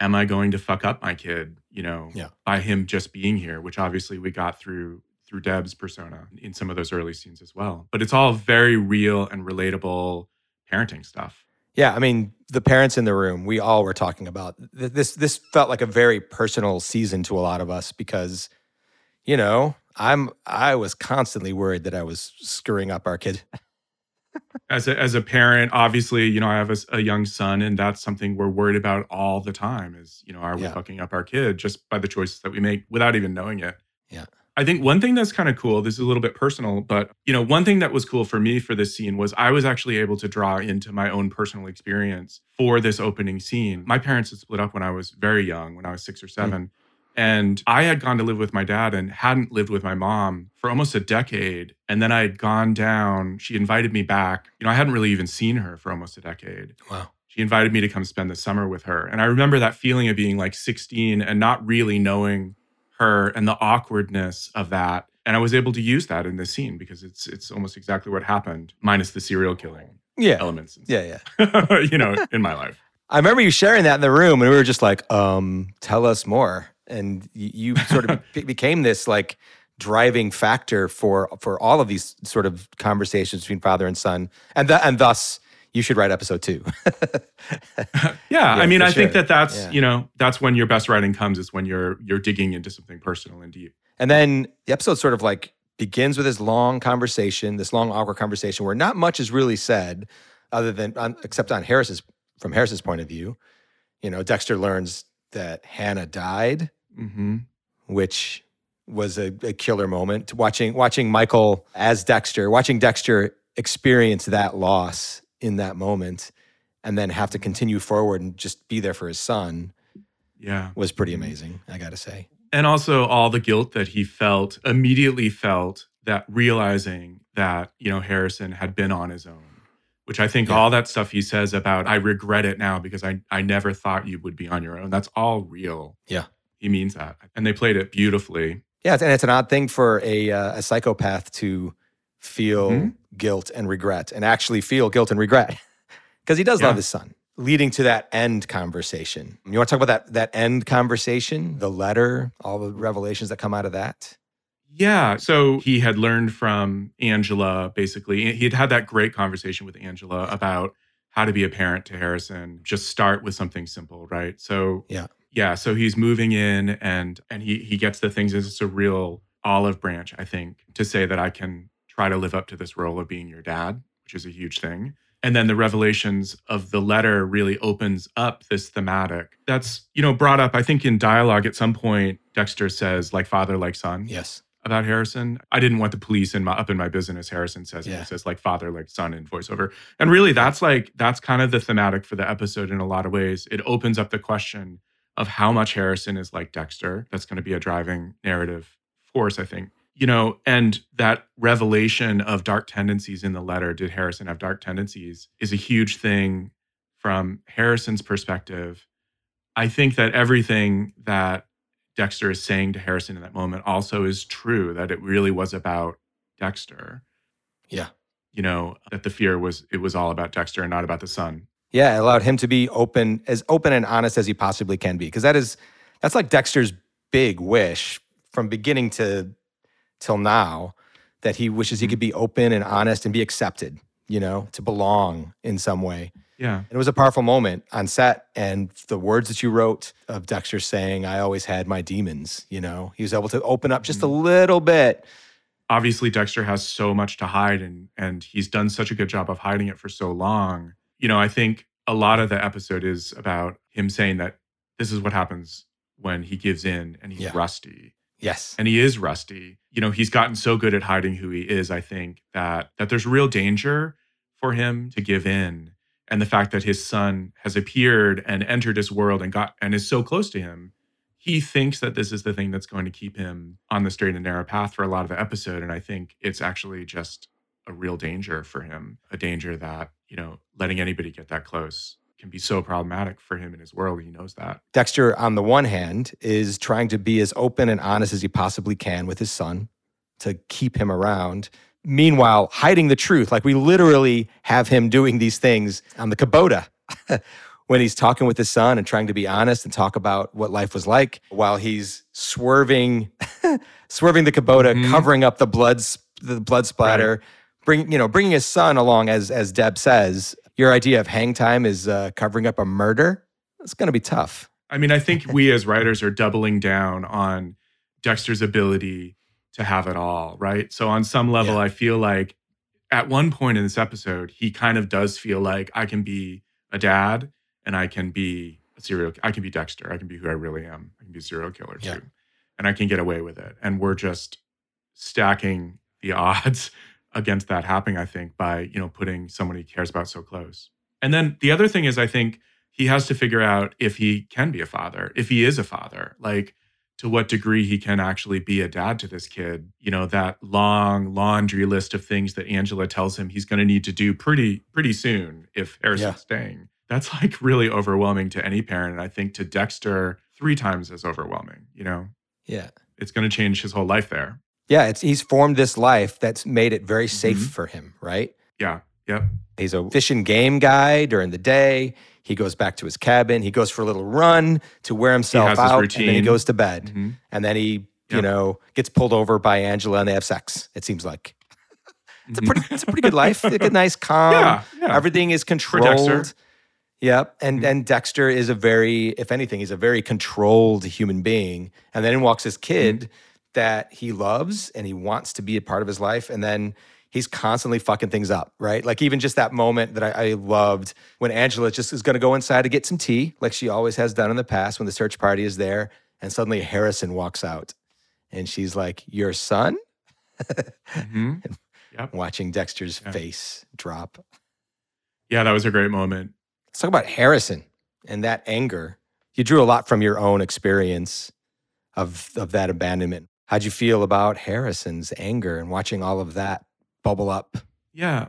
am I going to fuck up my kid, you know, Yeah. by him just being here, which obviously we got through through Deb's persona in some of those early scenes as well. But it's all very real and relatable parenting stuff. Yeah, I mean, the parents in the room, we all were talking about this this felt like a very personal season to a lot of us because you know, I'm I was constantly worried that I was screwing up our kid. as a, as a parent obviously you know i have a young son and that's something we're worried about all the time is you know are we Yeah. fucking up our kid just by the choices that we make without even knowing it Yeah. i think one thing that's kind of cool this is a little bit personal but you know one thing that was cool for me for this scene was i was actually able to draw into my own personal experience for this opening scene my parents had split up when i was very young when i was six or hmm. seven and I had gone to live with my dad and hadn't lived with my mom for almost a decade. And then I had gone down. She invited me back. You know, I hadn't really even seen her for almost a decade. Wow. She invited me to come spend the summer with her. And I remember that feeling of being like 16 and not really knowing her and the awkwardness of that. And I was able to use that in this scene because it's it's almost exactly what happened, minus the serial killing Yeah. elements. Yeah, yeah. you know, in my life. I remember you sharing that in the room, and we were just like, um, "Tell us more." And y- you sort of be- became this like driving factor for for all of these sort of conversations between father and son, and th- and thus you should write episode two. Yeah, I mean, I think that that's Yeah. you know that's when your best writing comes is when you're you're digging into something personal and deep. and then the episode sort of like begins with this long conversation, this long awkward conversation where not much is really said, other than on, except on Harris's from Harris's point of view. You know, Dexter learns that Hannah died. Hmm which was a, a killer moment. Watching watching Michael as Dexter, watching Dexter experience that loss in that moment, and then have to continue forward and just be there for his son. Yeah. was pretty amazing, I got to say. And also all the guilt that he felt, immediately felt that realizing that, you know, Harrison had been on his own, which I think Yeah. all that stuff he says about, I regret it now because I, I never thought you would be on your own. That's all real. Yeah. He means that. And they played it beautifully. Yeah, and it's an odd thing for a uh, a psychopath to feel Mhm. guilt and regret, and actually feel guilt and regret, because he does Yeah. love his son. Leading to that end conversation. You want to talk about that that end conversation, the letter, all the revelations that come out of that. Yeah. So he had learned from Angela, basically. He had had that great conversation with Angela about how to be a parent to Harrison. Just start with something simple, right? So Yeah. Yeah. So he's moving in and and he he gets the things It's a real olive branch, I think, to say that I can try to live up to this role of being your dad, which is a huge thing. And then the revelations of the letter really opens up this thematic that's, you know, brought up, I think, in dialogue at some point, Dexter says, like father, like son Yes. About Harrison. I didn't want the police in my up in my business. Harrison says. Yeah. He says like father, like son in voiceover. And really that's like that's kind of the thematic for the episode in a lot of ways. It opens up the question of how much Harrison is like Dexter. That's going to be a driving narrative force, I think. You know, and that revelation of dark tendencies in the letter, did Harrison have dark tendencies, is a huge thing from Harrison's perspective. I think that everything that Dexter is saying to Harrison in that moment also is true that it really was about Dexter. Yeah. You know, that the fear was it was all about Dexter and not about the son. Yeah, it allowed him to be open, as open and honest as he possibly can be, because that is that's like Dexter's big wish from beginning to till now that he wishes he mm-hmm. could be open and honest and be accepted, you know, to belong in some way. Yeah. And it was a powerful moment on set. And the words that you wrote of Dexter saying, I always had my demons, you know, he was able to open up just a mm-hmm. little bit. Obviously Dexter has so much to hide and and he's done such a good job of hiding it for so long. You know, I think a lot of the episode is about him saying that this is what happens when he gives in and he's Yeah. rusty. Yes. and he is rusty. You know, he's gotten so good at hiding who he is, I think, that that there's real danger for him to give in. And the fact that his son has appeared and entered his world and got and is so close to him, he thinks that this is the thing that's going to keep him on the straight and narrow path for a lot of the episode. And I think it's actually just a real danger for him, a danger that, you know, letting anybody get that close can be so problematic for him in his world. He knows that. Dexter, on the one hand, is trying to be as open and honest as he possibly can with his son to keep him around. Meanwhile, hiding the truth. Like we literally have him doing these things on the Kubota when he's talking with his son and trying to be honest and talk about what life was like while he's swerving, swerving the Kubota, Mhm. covering up the blood, the blood splatter, bring you know, bringing his son along as as Deb says. Your idea of hang time is uh, covering up a murder. It's going to be tough. I mean, I think we as writers are doubling down on Dexter's ability to have it all, right? So on some level, Yeah. I feel like at one point in this episode, he kind of does feel like I can be a dad and I can be a serial I can be Dexter. I can be who I really am. I can be a serial killer Yeah. too. And I can get away with it. And we're just stacking the odds against that happening, I think, by, you know, putting someone he cares about so close. And then the other thing is I think he has to figure out if he can be a father, if he is a father, like to what degree he can actually be a dad to this kid. You know, that long laundry list of things that Angela tells him he's going to need to do pretty pretty soon if Harrison's Yeah. staying. That's like really overwhelming to any parent. And I think to Dexter, three times as overwhelming, you know? Yeah. It's going to change his whole life there. Yeah, it's he's formed this life that's made it very safe Mhm. for him, right? Yeah. Yep. He's a fish and game guy during the day. He goes back to his cabin. He goes for a little run to wear himself out, and then he goes to bed. Mhm. And then he, you know, gets pulled over by Angela, and they have sex. It seems like it's a pretty, it's a pretty good life. Like a nice, calm. Yeah, yeah. Everything is controlled. Yep. And Mhm. and Dexter is a very, if anything, he's a very controlled human being. And then in walks his kid Mm-hmm. that he loves and he wants to be a part of his life. And then he's constantly fucking things up, right? Like even just that moment that I, I loved when Angela just is going to go inside to get some tea, like she always has done in the past when the search party is there. And suddenly Harrison walks out and she's like, Your son? Mhm. Watching Dexter's face drop. Yeah, that was a great moment. Let's talk about Harrison and that anger you drew a lot from your own experience of of that abandonment. How'd you feel about Harrison's anger and watching all of that bubble up? Yeah.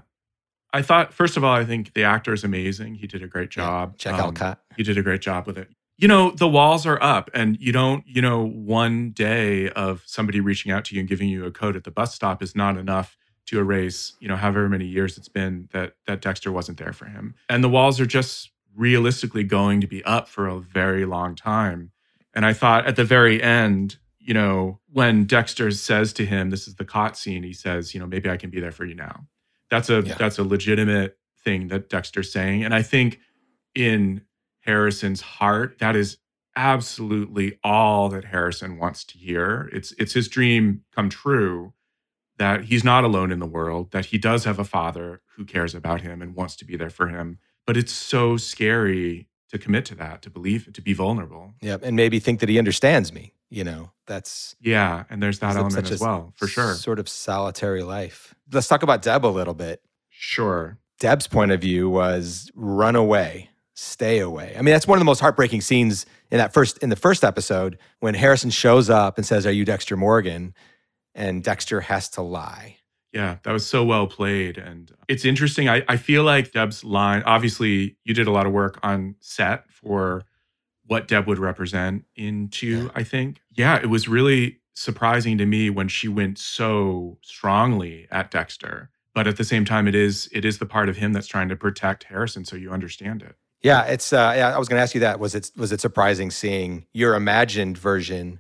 I thought, first of all, I think the actor is amazing. He did a great job. Jack Um, Alcott. He did a great job with it. You know, the walls are up, and you don't, you know, one day of somebody reaching out to you and giving you a code at the bus stop is not enough to erase, you know, however many years it's been that that Dexter wasn't there for him. And the walls are just realistically going to be up for a very long time. And I thought at the very end, you know, when Dexter says to him, "This is the cot scene," he says, "You know, maybe I can be there for you now." That's a Yeah. that's a legitimate thing that Dexter's saying, and I think in Harrison's heart, that is absolutely all that Harrison wants to hear. It's it's his dream come true that he's not alone in the world, that he does have a father who cares about him and wants to be there for him. But it's so scary to commit to that, to believe it, to be vulnerable. Yeah, And maybe think that he understands me. You know, that's Yeah, and there's that element as well, for sure. Sort of solitary life. Let's talk about Deb a little bit. Sure. Deb's point of view was run away, stay away. I mean, that's one of the most heartbreaking scenes in that first in the first episode when Harrison shows up and says, "Are you Dexter Morgan?" and Dexter has to lie. Yeah, that was so well played. And it's interesting. I, I feel like Deb's line, obviously, you did a lot of work on set for what Deb would represent into, Yeah. I think. Yeah, it was really surprising to me when she went so strongly at Dexter. But at the same time, it is it is the part of him that's trying to protect Harrison, so you understand it. Yeah, it's. Uh, yeah, I was going to ask you that. Was it was it surprising seeing your imagined version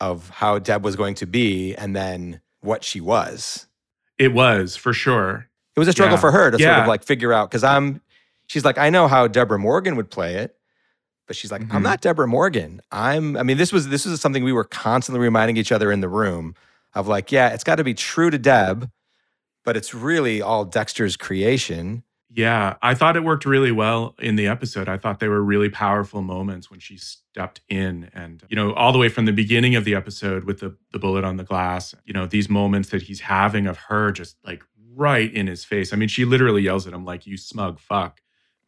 of how Deb was going to be, and then what she was? It was for sure. It was a struggle Yeah. for her to sort of like figure out because I'm. She's like, I know how Deborah Morgan would play it, but she's like, I'm Mhm. not Deborah Morgan. I'm. I mean, this was this was something we were constantly reminding each other in the room of like, yeah, it's got to be true to Deb, but it's really all Dexter's creation. Yeah, I thought it worked really well in the episode. I thought they were really powerful moments when she stepped in and, you know, all the way from the beginning of the episode with the the bullet on the glass, you know, these moments that he's having of her just like right in his face. I mean, she literally yells at him like you smug fuck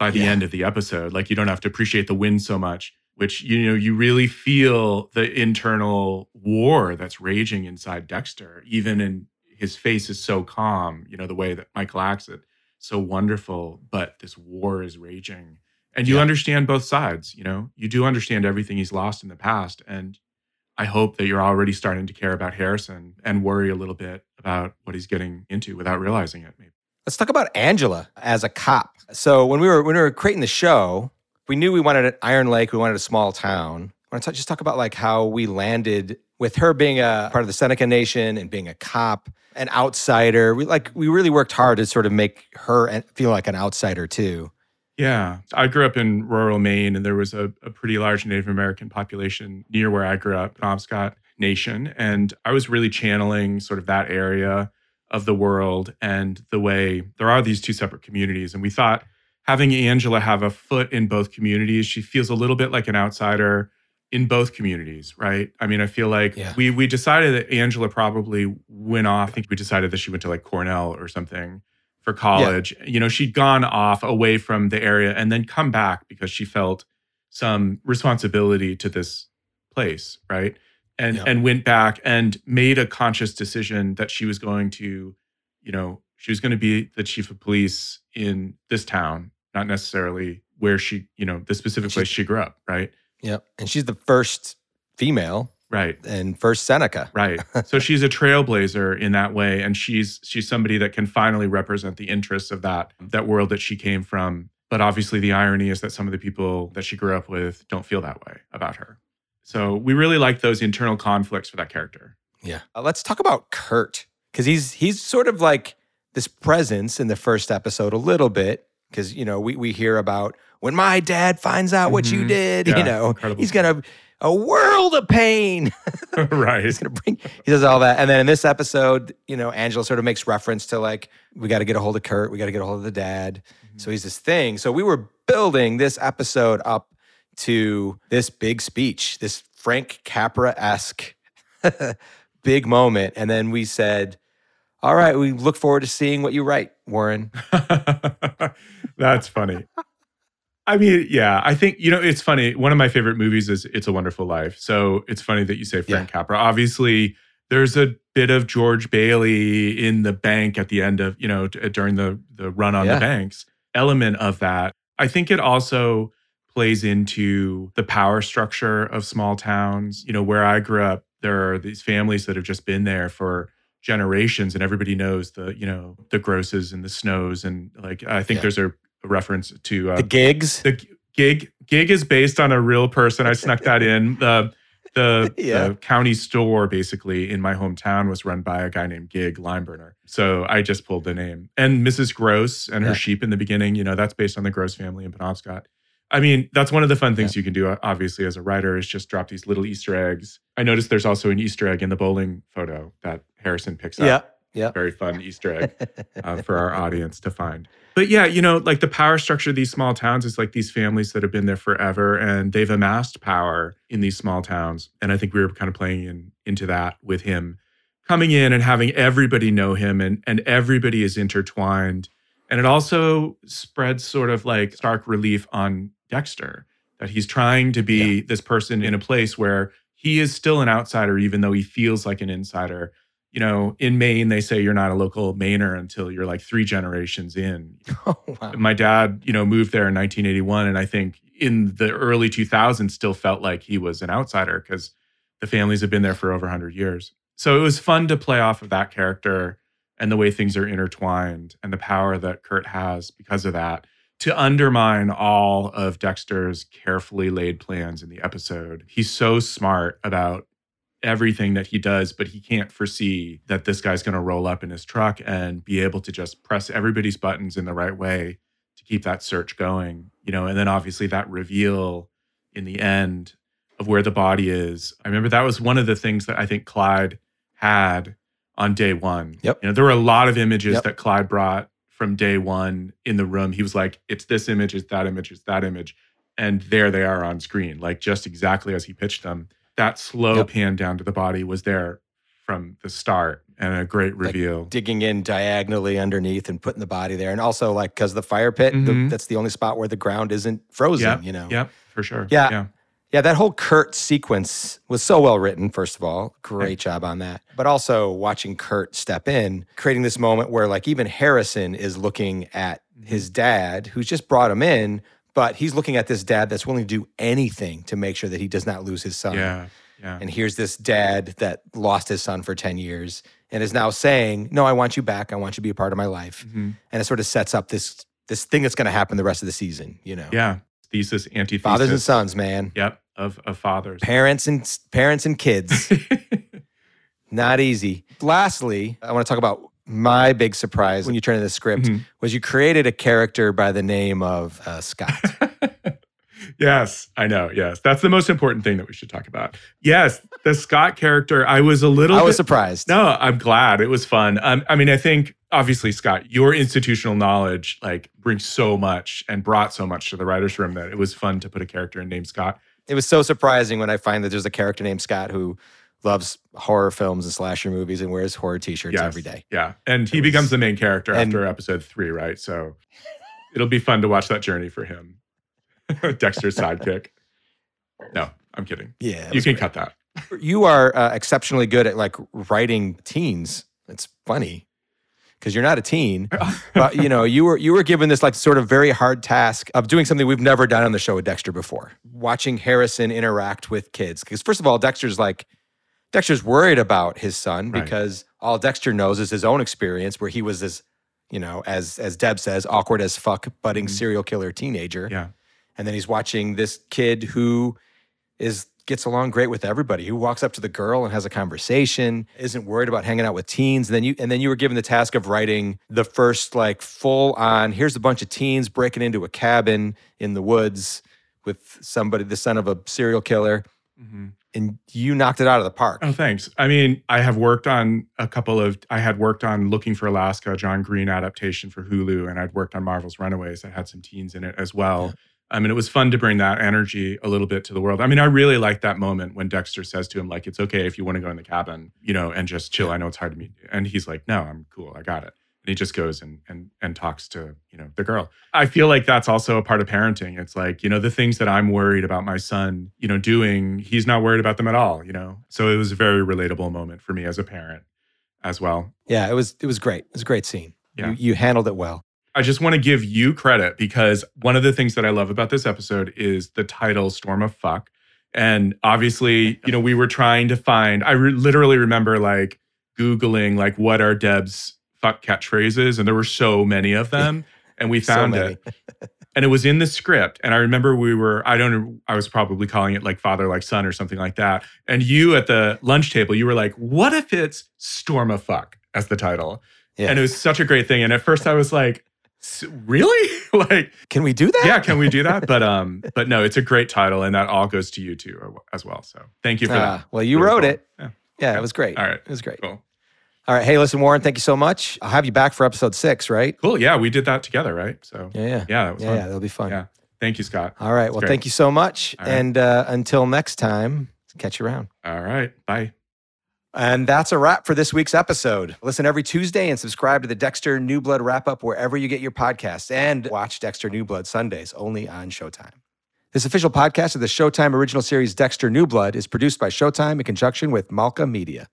by the Yeah. end of the episode. Like you don't have to appreciate the win so much, which you know, you really feel the internal war that's raging inside Dexter even in his face is so calm, you know, the way that Michael acts it so wonderful, but this war is raging. And you Yeah. understand both sides, you know, you do understand everything he's lost in the past. And I hope that you're already starting to care about Harrison and worry a little bit about what he's getting into without realizing it, maybe. Let's talk about Angela as a cop. So when we were when we were creating the show, we knew we wanted an Iron Lake, we wanted a small town. I want to just talk about like how we landed with her being a part of the Seneca Nation and being a cop, an outsider. We like we really worked hard to sort of make her feel like an outsider too. Yeah. I grew up in rural Maine and there was a, a pretty large Native American population near where I grew up, Penobscot Nation. And I was really channeling sort of that area of the world and the way there are these two separate communities. And we thought having Angela have a foot in both communities, she feels a little bit like an outsider in both communities, right? I mean, I feel like Yeah. we we decided that Angela probably went off. I think we decided that she went to like Cornell or something for college. You know, she'd gone off away from the area and then come back because she felt some responsibility to this place, right? And Yeah. and went back and made a conscious decision that she was going to, you know, she was going to be the chief of police in this town, not necessarily where she, you know, the specific place she grew up, right? Yep. And she's the first female Right. and first Seneca. Right. So she's a trailblazer in that way and she's she's somebody that can finally represent the interests of that that world that she came from. But obviously the irony is that some of the people that she grew up with don't feel that way about her. So we really like those internal conflicts for that character. Yeah. Uh, let's talk about Kurt because he's he's sort of like this presence in the first episode a little bit because you know we we hear about when my dad finds out what you Mhm. did, Yeah, you know, incredible he's gonna a world of pain. right. he's gonna bring. He does all that, and then in this episode, you know, Angela sort of makes reference to like we got to get a hold of Kurt, we got to get a hold of the dad. So he's this thing. So we were building this episode up to this big speech, this Frank Capra esque big moment. And then we said, All right, we look forward to seeing what you write, Warren. That's funny. I mean, yeah, I think, you know, it's funny. One of my favorite movies is It's a Wonderful Life. So it's funny that you say Frank Capra. Obviously, there's a bit of George Bailey in the bank at the end of, you know, during the the run on Yeah. the banks element of that. I think it also plays into the power structure of small towns. You know, where I grew up, there are these families that have just been there for generations and everybody knows the, you know, the grosses and the snows and like I think Yeah. there's a, reference to uh, The gigs. the gig gig is based on a real person. I snuck that in. The the, Yeah. the county store basically in my hometown was run by a guy named Gig Limeburner. So I just pulled the name. And Mrs. Gross and her Yeah. sheep in the beginning, you know, that's based on the Gross family in Penobscot. I mean, that's one of the fun things you can do, obviously, as a writer, is just drop these little Easter eggs. I noticed there's also an Easter egg in the bowling photo that Harrison picks up Yeah. Yeah. very fun Easter egg uh, for our audience to find. But yeah, you know, like the power structure of these small towns is like these families that have been there forever and they've amassed power in these small towns. And I think we were kind of playing in, into that with him coming in and having everybody know him and, and everybody is intertwined. And it also spreads sort of like stark relief on Dexter that he's trying to be this person in a place where he is still an outsider, even though he feels like an insider you know, in Maine, they say you're not a local Mainer until you're like three generations in. Oh, wow. My dad, you know, moved there in 1981. And I think in the early 2000s still felt like he was an outsider because the families have been there for over 100 years. So it was fun to play off of that character and the way things are intertwined and the power that Kurt has because of that to undermine all of Dexter's carefully laid plans in the episode. He's so smart about everything that he does, but he can't foresee that this guy's going to roll up in his truck and be able to just press everybody's buttons in the right way to keep that search going, you know, and then obviously that reveal in the end of where the body is. I remember that was one of the things that I think Clyde had on day one. Yep. You know, there were a lot of images Yep. that Clyde brought from day one in the room. He was like, it's this image, it's that image, it's that image. And there they are on screen, like just exactly as he pitched them. That slow Yep. pan down to the body was there from the start and a great Like, reveal. Digging in diagonally underneath and putting the body there. And also, like, because the fire pit, the, Mhm. that's the only spot where the ground isn't frozen, Yep, you know? Yep, for sure. Yeah. Yeah. Yeah, that whole Kurt sequence was so well written, first of all. Great job on that. But also watching Kurt step in, creating this moment where, like, even Harrison is looking at his dad, who's just brought him in, but he's looking at this dad that's willing to do anything to make sure that he does not lose his son. Yeah. Yeah. And here's this dad that lost his son for 10 years and is now saying, No, I want you back. I want you to be a part of my life. Mhm. And it sort of sets up this this thing that's going to happen the rest of the season, you know. Yeah. Thesis, antithesis. Fathers and sons, man. Yep. Of, of fathers. Parents and parents and kids. Not easy. Lastly, I want to talk about my big surprise when you turn in the script Mhm. was you created a character by the name of uh, Scott. yes, I know. Yes. That's the most important thing that we should talk about. Yes. The Scott character, I was a little I was bit- surprised. No, I'm glad. It was fun. Um, I mean, I think obviously, Scott, your institutional knowledge like brings so much and brought so much to the writers' room that it was fun to put a character in named Scott. It was so surprising when I find that there's a character named Scott who loves horror films and slasher movies and wears horror t-shirts Yes. every day. Yeah, and he It becomes the main character and- after episode three, right? So it'll be fun to watch that journey for him. Dexter's sidekick. No, I'm kidding. Yeah. You can great. cut that. You are uh, exceptionally good at like writing teens. It's funny because you're not a teen, but you know you were you were given this like sort of very hard task of doing something we've never done on the show with Dexter before. Watching Harrison interact with kids because first of all, Dexter's like Dexter's worried about his son Right. because all Dexter knows is his own experience where he was this, you know as as Deb says awkward as fuck budding Mhm. serial killer teenager Yeah. and then he's watching this kid who is gets along great with everybody who walks up to the girl and has a conversation isn't worried about hanging out with teens and then you and then you were given the task of writing the first like full on here's a bunch of teens breaking into a cabin in the woods with somebody the son of a serial killer Mhm. and you knocked it out of the park Oh, thanks. I mean, I have worked on a couple of. I had worked on Looking for Alaska, John Green adaptation for Hulu, and I'd worked on Marvel's Runaways that had some teens in it as well. I mean, it was fun to bring that energy a little bit to the world. I mean, I really like that moment when Dexter says to him, like, it's okay if you want to go in the cabin, you know, and just chill. I know it's hard to meet. And he's like, no, I'm cool. I got it. And he just goes and and and talks to, you know, the girl. I feel like that's also a part of parenting. It's like, you know, the things that I'm worried about my son, you know, doing, he's not worried about them at all, you know. So it was a very relatable moment for me as a parent as well. Yeah, it was it was great. It was a great scene. Yeah. You, you handled it well. I just want to give you credit because one of the things that I love about this episode is the title Storm of Fuck. And obviously, you know, we were trying to find, I re- literally remember like Googling, like, what are Deb's fuck catchphrases? And there were so many of them. And we found it. And it was in the script. And I remember we were, I don't know, I was probably calling it like father like son or something like that. And you at the lunch table, you were like, what if it's Storm of Fuck as the title? Yeah. And it was such a great thing. And at first I was like, "S- really? like, Can we do that? yeah, can we do that? But um, but no, it's a great title, and that all goes to you too as well. So thank you for Ah, that. well, you wrote cool. it. Yeah. Yeah, it was great. All right. It was great. Cool. All right. Hey, listen, Warren, thank you so much. I'll have you back for episode six, right? Cool. Yeah, we did that together, right? So Yeah, yeah. yeah, that Yeah, yeah, that'll be fun. Yeah. Thank you, Scott. All right. Well, great. thank you so much. Right. And uh, until next time, catch you around. All right. Bye. And that's a wrap for this week's episode. Listen every Tuesday and subscribe to the Dexter New Blood wrap up wherever you get your podcasts and watch Dexter New Blood Sundays only on Showtime. This official podcast of the Showtime original series Dexter New Blood is produced by Showtime in conjunction with Malka Media.